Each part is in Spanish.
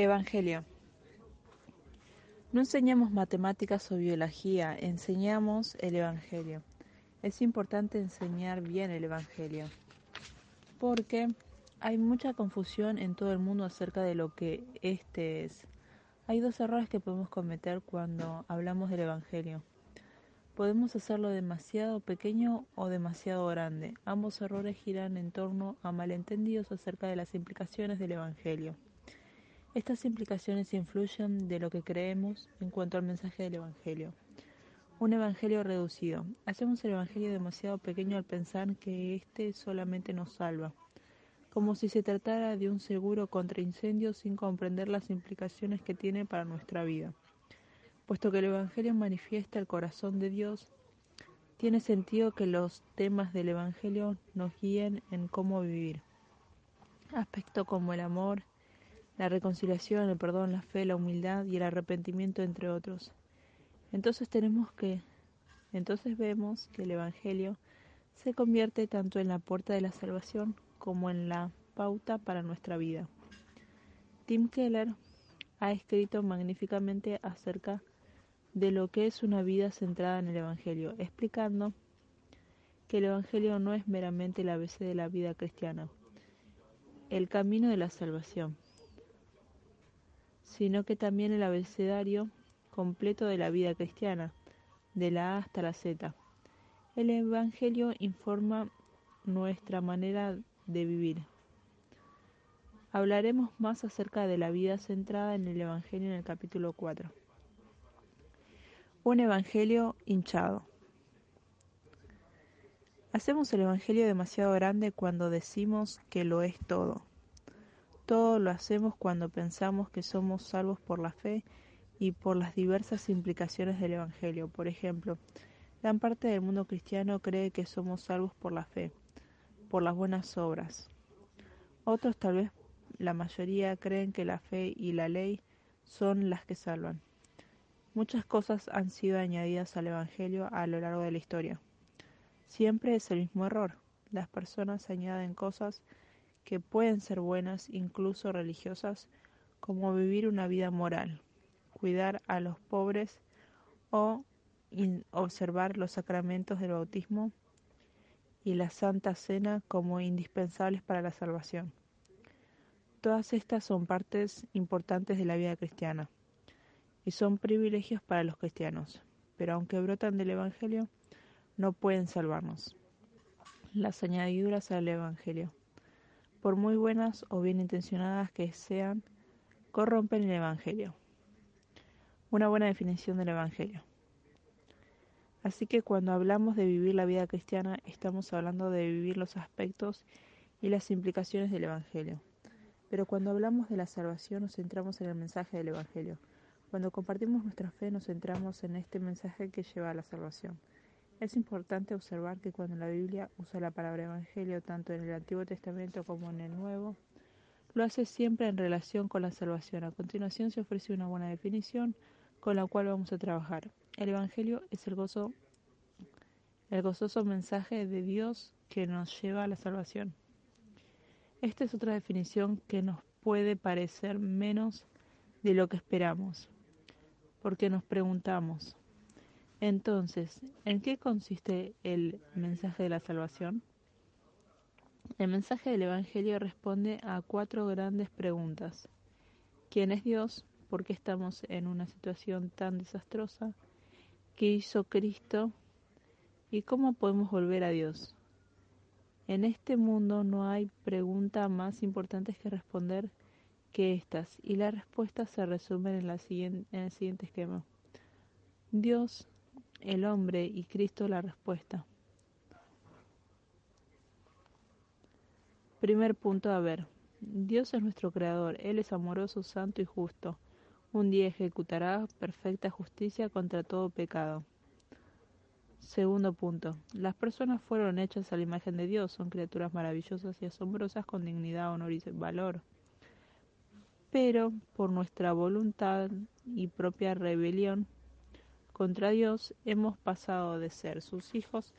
Evangelio. No enseñamos matemáticas o biología, enseñamos el Evangelio. Es importante enseñar bien el Evangelio, porque hay mucha confusión en todo el mundo acerca de lo que este es. Hay dos errores que podemos cometer cuando hablamos del Evangelio. Podemos hacerlo demasiado pequeño o demasiado grande. Ambos errores giran en torno a malentendidos acerca de las implicaciones del Evangelio. Estas implicaciones influyen de lo que creemos en cuanto al mensaje del Evangelio. Un Evangelio reducido. Hacemos el Evangelio demasiado pequeño al pensar que éste solamente nos salva, como si se tratara de un seguro contra incendios sin comprender las implicaciones que tiene para nuestra vida. Puesto que el Evangelio manifiesta el corazón de Dios, tiene sentido que los temas del Evangelio nos guíen en cómo vivir. Aspectos como el amor, la reconciliación, el perdón, la fe, la humildad y el arrepentimiento, entre otros. Entonces tenemos que, entonces vemos que el Evangelio se convierte tanto en la puerta de la salvación como en la pauta para nuestra vida. Tim Keller ha escrito magníficamente acerca de lo que es una vida centrada en el Evangelio, explicando que el Evangelio no es meramente la ABC de la vida cristiana, el camino de la salvación, sino que también el abecedario completo de la vida cristiana, de la A hasta la Z. El Evangelio informa nuestra manera de vivir. Hablaremos más acerca de la vida centrada en el Evangelio en el capítulo 4. Un Evangelio hinchado. Hacemos el Evangelio demasiado grande cuando decimos que lo es todo. Todo lo hacemos cuando pensamos que somos salvos por la fe y por las diversas implicaciones del Evangelio. Por ejemplo, gran parte del mundo cristiano cree que somos salvos por la fe, por las buenas obras. Otros, tal vez la mayoría, creen que la fe y la ley son las que salvan. Muchas cosas han sido añadidas al Evangelio a lo largo de la historia. Siempre es el mismo error. Las personas añaden cosas que pueden ser buenas, incluso religiosas, como vivir una vida moral, cuidar a los pobres o observar los sacramentos del bautismo y la Santa Cena como indispensables para la salvación. Todas estas son partes importantes de la vida cristiana y son privilegios para los cristianos, pero aunque brotan del Evangelio, no pueden salvarnos. Las añadiduras al Evangelio por muy buenas o bien intencionadas que sean, corrompen el Evangelio. Una buena definición del Evangelio. Así que cuando hablamos de vivir la vida cristiana, estamos hablando de vivir los aspectos y las implicaciones del Evangelio. Pero cuando hablamos de la salvación nos centramos en el mensaje del Evangelio. Cuando compartimos nuestra fe nos centramos en este mensaje que lleva a la salvación. Es importante observar que cuando la Biblia usa la palabra evangelio tanto en el Antiguo Testamento como en el Nuevo, lo hace siempre en relación con la salvación. A continuación se ofrece una buena definición con la cual vamos a trabajar. El evangelio es el gozo el gozoso mensaje de Dios que nos lleva a la salvación. Esta es otra definición que nos puede parecer menos de lo que esperamos, porque nos preguntamos, entonces, ¿en qué consiste el mensaje de la salvación? El mensaje del Evangelio responde a cuatro grandes preguntas. ¿Quién es Dios? ¿Por qué estamos en una situación tan desastrosa? ¿Qué hizo Cristo? ¿Y cómo podemos volver a Dios? En este mundo no hay pregunta más importante que responder que estas, y las respuestas se resumen en, la en el siguiente esquema. Dios el hombre y Cristo la respuesta. Primer punto a ver. Dios es nuestro Creador, Él es amoroso, santo y justo. Un día ejecutará perfecta justicia contra todo pecado. Segundo punto. Las personas fueron hechas a la imagen de Dios, son criaturas maravillosas y asombrosas con dignidad, honor y valor. Pero por nuestra voluntad y propia rebelión contra Dios hemos pasado de ser sus hijos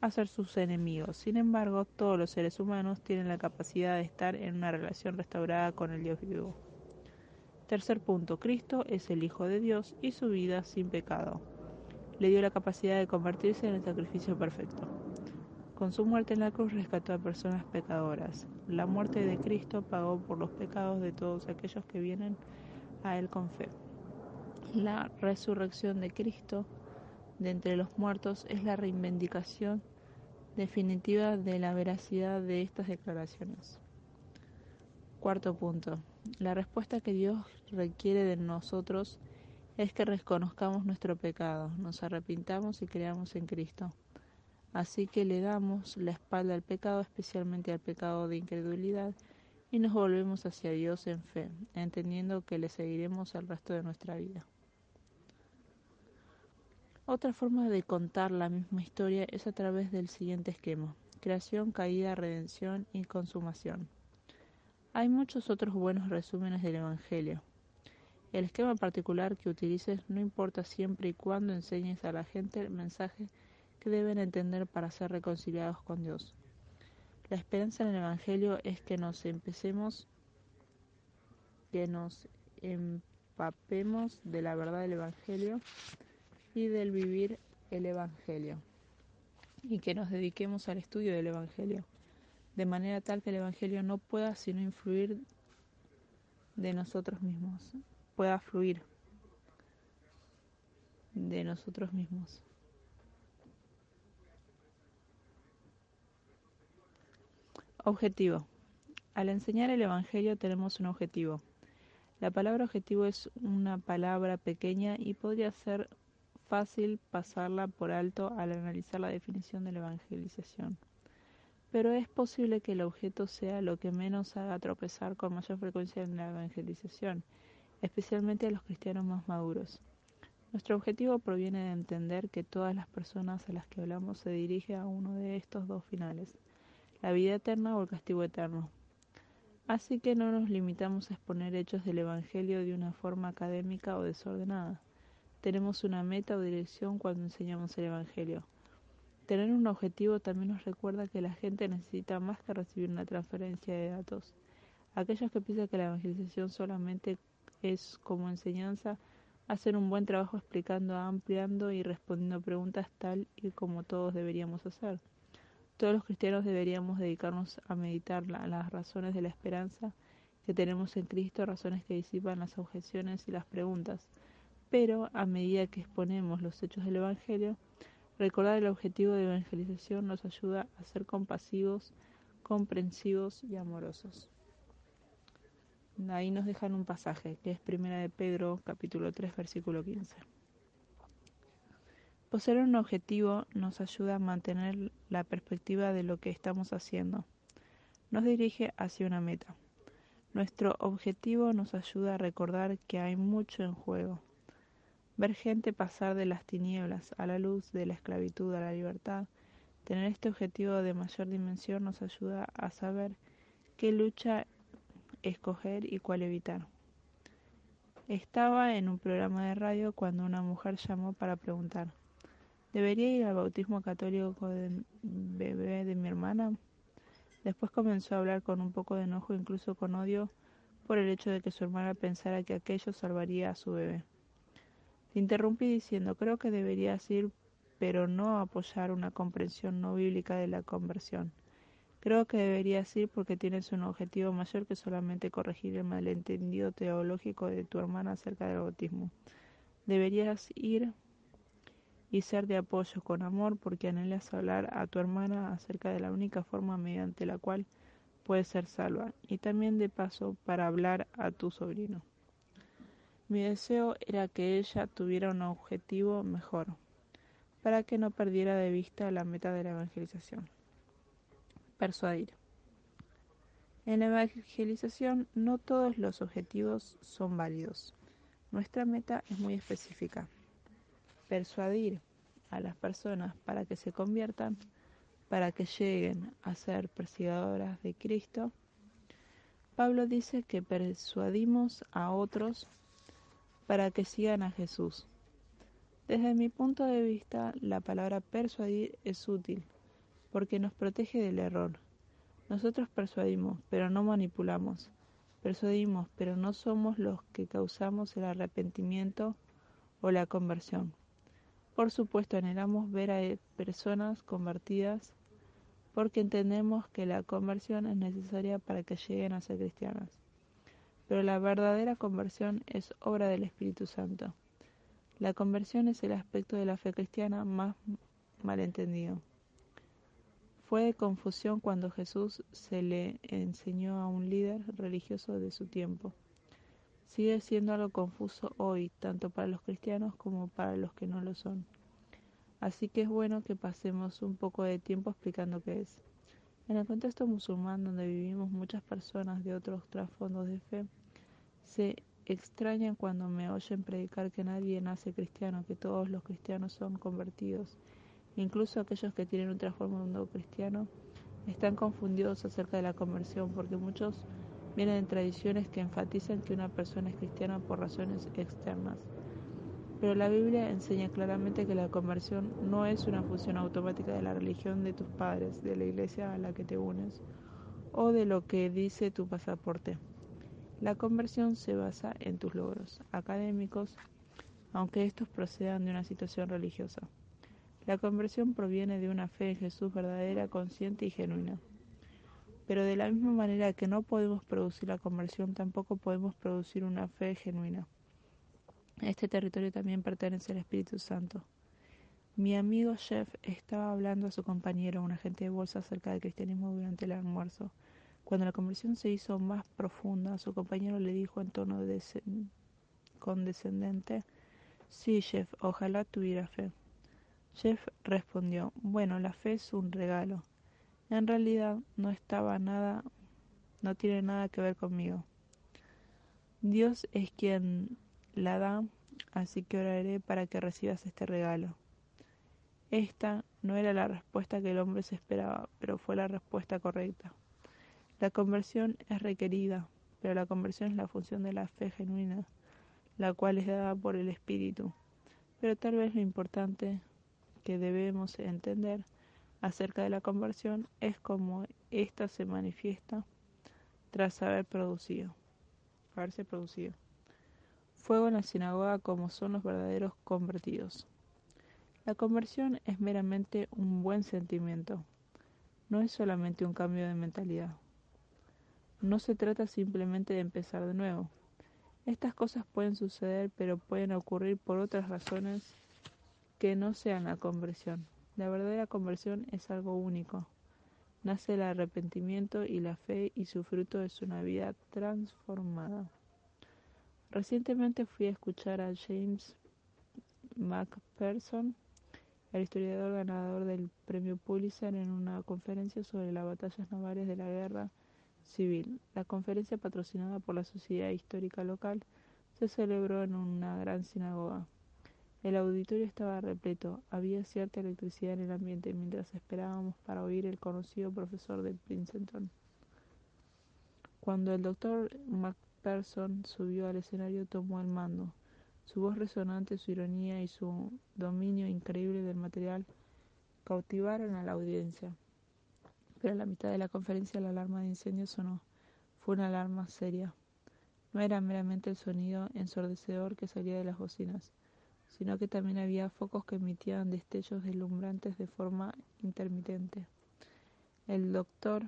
a ser sus enemigos. Sin embargo, todos los seres humanos tienen la capacidad de estar en una relación restaurada con el Dios vivo. Tercer punto, Cristo es el Hijo de Dios y su vida sin pecado. Le dio la capacidad de convertirse en el sacrificio perfecto. Con su muerte en la cruz rescató a personas pecadoras. La muerte de Cristo pagó por los pecados de todos aquellos que vienen a Él con fe. La resurrección de Cristo de entre los muertos es la reivindicación definitiva de la veracidad de estas declaraciones. Cuarto punto. La respuesta que Dios requiere de nosotros es que reconozcamos nuestro pecado, nos arrepintamos y creamos en Cristo. Así que le damos la espalda al pecado, especialmente al pecado de incredulidad, y nos volvemos hacia Dios en fe, entendiendo que le seguiremos el resto de nuestra vida. Otra forma de contar la misma historia es a través del siguiente esquema. Creación, caída, redención y consumación. Hay muchos otros buenos resúmenes del Evangelio. El esquema particular que utilices no importa siempre y cuando enseñes a la gente el mensaje que deben entender para ser reconciliados con Dios. La esperanza en el Evangelio es que nos empecemos, que nos empapemos de la verdad del Evangelio y del vivir el Evangelio y que nos dediquemos al estudio del Evangelio, de manera tal que el Evangelio no pueda sino influir de nosotros mismos, pueda fluir de nosotros mismos. Objetivo. Al enseñar el Evangelio tenemos un objetivo. La palabra objetivo es una palabra pequeña y podría ser fácil pasarla por alto al analizar la definición de la evangelización. Pero es posible que el objeto sea lo que menos haga tropezar con mayor frecuencia en la evangelización, especialmente a los cristianos más maduros. Nuestro objetivo proviene de entender que todas las personas a las que hablamos se dirigen a uno de estos dos finales, la vida eterna o el castigo eterno. Así que no nos limitamos a exponer hechos del Evangelio de una forma académica o desordenada tenemos una meta o dirección cuando enseñamos el Evangelio. Tener un objetivo también nos recuerda que la gente necesita más que recibir una transferencia de datos. Aquellos que piensan que la evangelización solamente es como enseñanza, hacen un buen trabajo explicando, ampliando y respondiendo preguntas tal y como todos deberíamos hacer. Todos los cristianos deberíamos dedicarnos a meditar las razones de la esperanza que tenemos en Cristo, razones que disipan las objeciones y las preguntas pero a medida que exponemos los hechos del Evangelio, recordar el objetivo de evangelización nos ayuda a ser compasivos, comprensivos y amorosos. Ahí nos dejan un pasaje, que es Primera de Pedro, capítulo 3, versículo 15. Poseer un objetivo nos ayuda a mantener la perspectiva de lo que estamos haciendo. Nos dirige hacia una meta. Nuestro objetivo nos ayuda a recordar que hay mucho en juego Ver gente pasar de las tinieblas a la luz, de la esclavitud a la libertad, tener este objetivo de mayor dimensión nos ayuda a saber qué lucha escoger y cuál evitar. Estaba en un programa de radio cuando una mujer llamó para preguntar, ¿debería ir al bautismo católico del bebé de mi hermana? Después comenzó a hablar con un poco de enojo, incluso con odio, por el hecho de que su hermana pensara que aquello salvaría a su bebé. Interrumpí diciendo, creo que deberías ir, pero no apoyar una comprensión no bíblica de la conversión. Creo que deberías ir porque tienes un objetivo mayor que solamente corregir el malentendido teológico de tu hermana acerca del bautismo. Deberías ir y ser de apoyo con amor porque anhelas hablar a tu hermana acerca de la única forma mediante la cual puede ser salva y también de paso para hablar a tu sobrino. Mi deseo era que ella tuviera un objetivo mejor, para que no perdiera de vista la meta de la evangelización. Persuadir. En la evangelización no todos los objetivos son válidos. Nuestra meta es muy específica. Persuadir a las personas para que se conviertan, para que lleguen a ser perseguidoras de Cristo. Pablo dice que persuadimos a otros para que sigan a Jesús. Desde mi punto de vista, la palabra persuadir es útil porque nos protege del error. Nosotros persuadimos, pero no manipulamos. Persuadimos, pero no somos los que causamos el arrepentimiento o la conversión. Por supuesto, anhelamos ver a personas convertidas porque entendemos que la conversión es necesaria para que lleguen a ser cristianas. Pero la verdadera conversión es obra del Espíritu Santo. La conversión es el aspecto de la fe cristiana más malentendido. Fue de confusión cuando Jesús se le enseñó a un líder religioso de su tiempo. Sigue siendo algo confuso hoy, tanto para los cristianos como para los que no lo son. Así que es bueno que pasemos un poco de tiempo explicando qué es. En el contexto musulmán, donde vivimos muchas personas de otros trasfondos de fe, se extrañan cuando me oyen predicar que nadie nace cristiano, que todos los cristianos son convertidos Incluso aquellos que tienen un trasfondo cristiano están confundidos acerca de la conversión porque muchos vienen en tradiciones que enfatizan que una persona es cristiana por razones externas. Pero la Biblia enseña claramente que la conversión no es una función automática de la religión de tus padres, de la iglesia a la que te unes o de lo que dice tu pasaporte. La conversión se basa en tus logros académicos, aunque estos procedan de una situación religiosa. La conversión proviene de una fe en Jesús verdadera, consciente y genuina. Pero de la misma manera que no podemos producir la conversión, tampoco podemos producir una fe genuina. Este territorio también pertenece al Espíritu Santo. Mi amigo Jeff estaba hablando a su compañero, un agente de bolsa, acerca del cristianismo durante el almuerzo. Cuando la conversión se hizo más profunda, su compañero le dijo en tono condescendente, Sí, Jeff, ojalá tuviera fe. Jeff respondió, bueno, la fe es un regalo. En realidad no estaba nada, no tiene nada que ver conmigo. Dios es quien la da, así que oraré para que recibas este regalo. Esta no era la respuesta que el hombre se esperaba, pero fue la respuesta correcta. La conversión es requerida, pero la conversión es la función de la fe genuina, la cual es dada por el Espíritu. Pero tal vez lo importante que debemos entender acerca de la conversión es cómo ésta se manifiesta tras haber producido, haberse producido. Fuego en la sinagoga como son los verdaderos convertidos. La conversión es meramente un buen sentimiento, no es solamente un cambio de mentalidad. No se trata simplemente de empezar de nuevo. Estas cosas pueden suceder, pero pueden ocurrir por otras razones que no sean la conversión. La verdadera conversión es algo único. Nace el arrepentimiento y la fe y su fruto es una vida transformada. Recientemente fui a escuchar a James McPherson, el historiador ganador del premio Pulitzer, en una conferencia sobre las batallas navales de la guerra civil. La conferencia, patrocinada por la Sociedad Histórica Local, se celebró en una gran sinagoga. El auditorio estaba repleto, había cierta electricidad en el ambiente mientras esperábamos para oír el conocido profesor de Princeton. Cuando el doctor MacPherson subió al escenario tomó el mando. Su voz resonante, su ironía y su dominio increíble del material cautivaron a la audiencia. Pero a la mitad de la conferencia la alarma de incendio sonó. Fue una alarma seria. No era meramente el sonido ensordecedor que salía de las bocinas sino que también había focos que emitían destellos deslumbrantes de forma intermitente. El doctor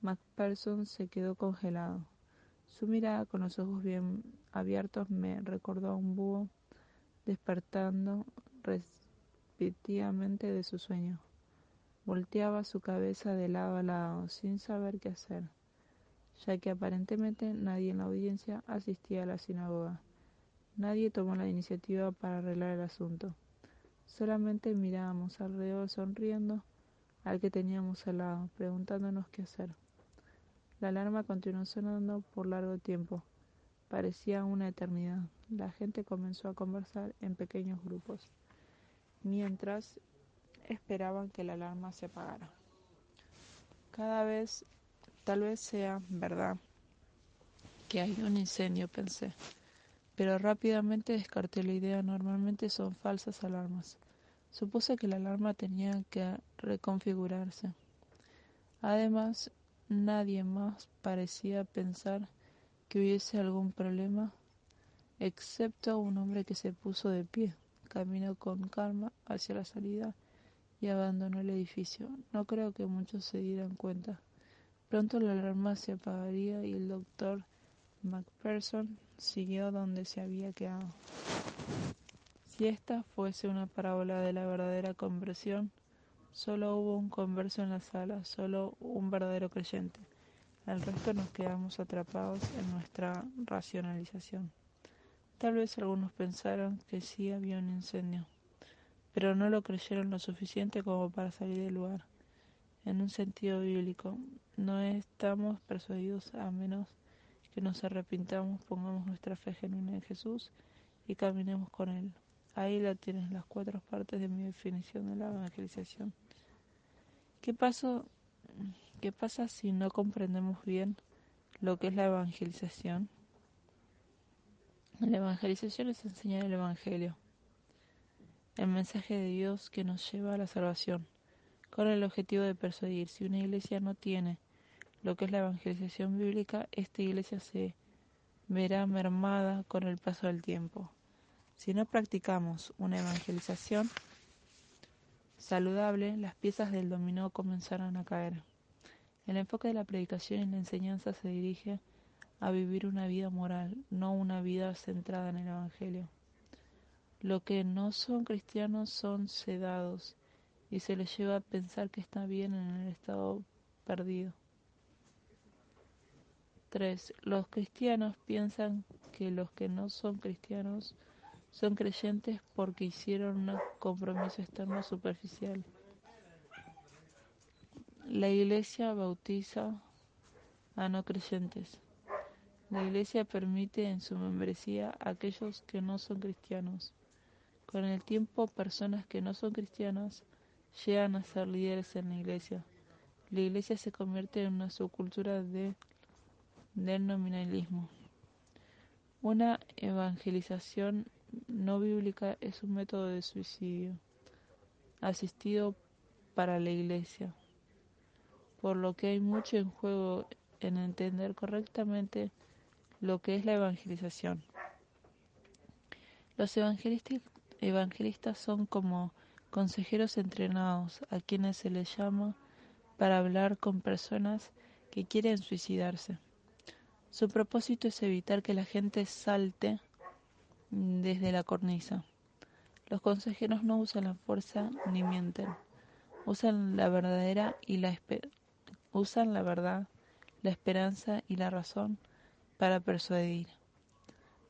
Macpherson se quedó congelado. Su mirada con los ojos bien abiertos me recordó a un búho despertando repetidamente de su sueño. Volteaba su cabeza de lado a lado sin saber qué hacer, ya que aparentemente nadie en la audiencia asistía a la sinagoga. Nadie tomó la iniciativa para arreglar el asunto. Solamente mirábamos alrededor sonriendo al que teníamos al lado, preguntándonos qué hacer. La alarma continuó sonando por largo tiempo. Parecía una eternidad. La gente comenzó a conversar en pequeños grupos, mientras esperaban que la alarma se apagara. Cada vez, tal vez sea verdad que hay un incendio, pensé, pero rápidamente descarté la idea. Normalmente son falsas alarmas. Supuse que la alarma tenía que reconfigurarse. Además, nadie más parecía pensar que hubiese algún problema, excepto un hombre que se puso de pie, caminó con calma hacia la salida y abandonó el edificio. No creo que muchos se dieran cuenta. Pronto la alarma se apagaría y el doctor Macpherson siguió donde se había quedado. Si esta fuese una parábola de la verdadera conversión, solo hubo un converso en la sala, solo un verdadero creyente. El resto nos quedamos atrapados en nuestra racionalización. Tal vez algunos pensaron que sí había un incendio, pero no lo creyeron lo suficiente como para salir del lugar. En un sentido bíblico, no estamos persuadidos a menos que nos arrepintamos, pongamos nuestra fe genuina en Jesús y caminemos con Él. Ahí la tienes las cuatro partes de mi definición de la evangelización. ¿Qué, ¿Qué pasa si no comprendemos bien lo que es la evangelización? La evangelización es enseñar el Evangelio, el mensaje de Dios que nos lleva a la salvación, con el objetivo de persuadir. Si una iglesia no tiene lo que es la evangelización bíblica, esta iglesia se verá mermada con el paso del tiempo. Si no practicamos una evangelización saludable, las piezas del dominó comenzarán a caer. El enfoque de la predicación y la enseñanza se dirige a vivir una vida moral, no una vida centrada en el Evangelio. Lo que no son cristianos son sedados y se les lleva a pensar que está bien en el estado perdido. 3. Los cristianos piensan que los que no son cristianos son creyentes porque hicieron un compromiso externo superficial. La iglesia bautiza a no creyentes. La iglesia permite en su membresía a aquellos que no son cristianos. Con el tiempo, personas que no son cristianas llegan a ser líderes en la iglesia. La iglesia se convierte en una subcultura de del nominalismo. Una evangelización no bíblica es un método de suicidio asistido para la Iglesia, por lo que hay mucho en juego en entender correctamente lo que es la evangelización. Los evangelistas son como consejeros entrenados a quienes se les llama para hablar con personas que quieren suicidarse. Su propósito es evitar que la gente salte desde la cornisa. Los consejeros no usan la fuerza ni mienten. Usan la verdadera y la usan la verdad, la esperanza y la razón para persuadir.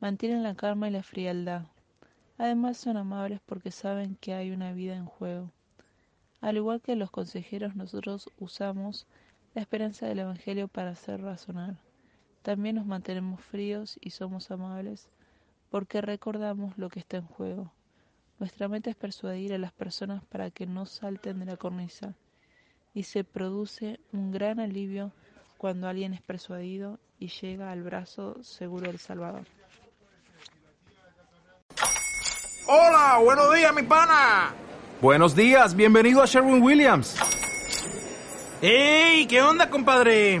Mantienen la calma y la frialdad. Además son amables porque saben que hay una vida en juego. Al igual que los consejeros, nosotros usamos la esperanza del Evangelio para hacer razonar. También nos mantenemos fríos y somos amables porque recordamos lo que está en juego. Nuestra meta es persuadir a las personas para que no salten de la cornisa y se produce un gran alivio cuando alguien es persuadido y llega al brazo seguro del Salvador. Hola, buenos días, mi pana. Buenos días, bienvenido a Sherwin Williams. ¡Ey! ¿Qué onda, compadre?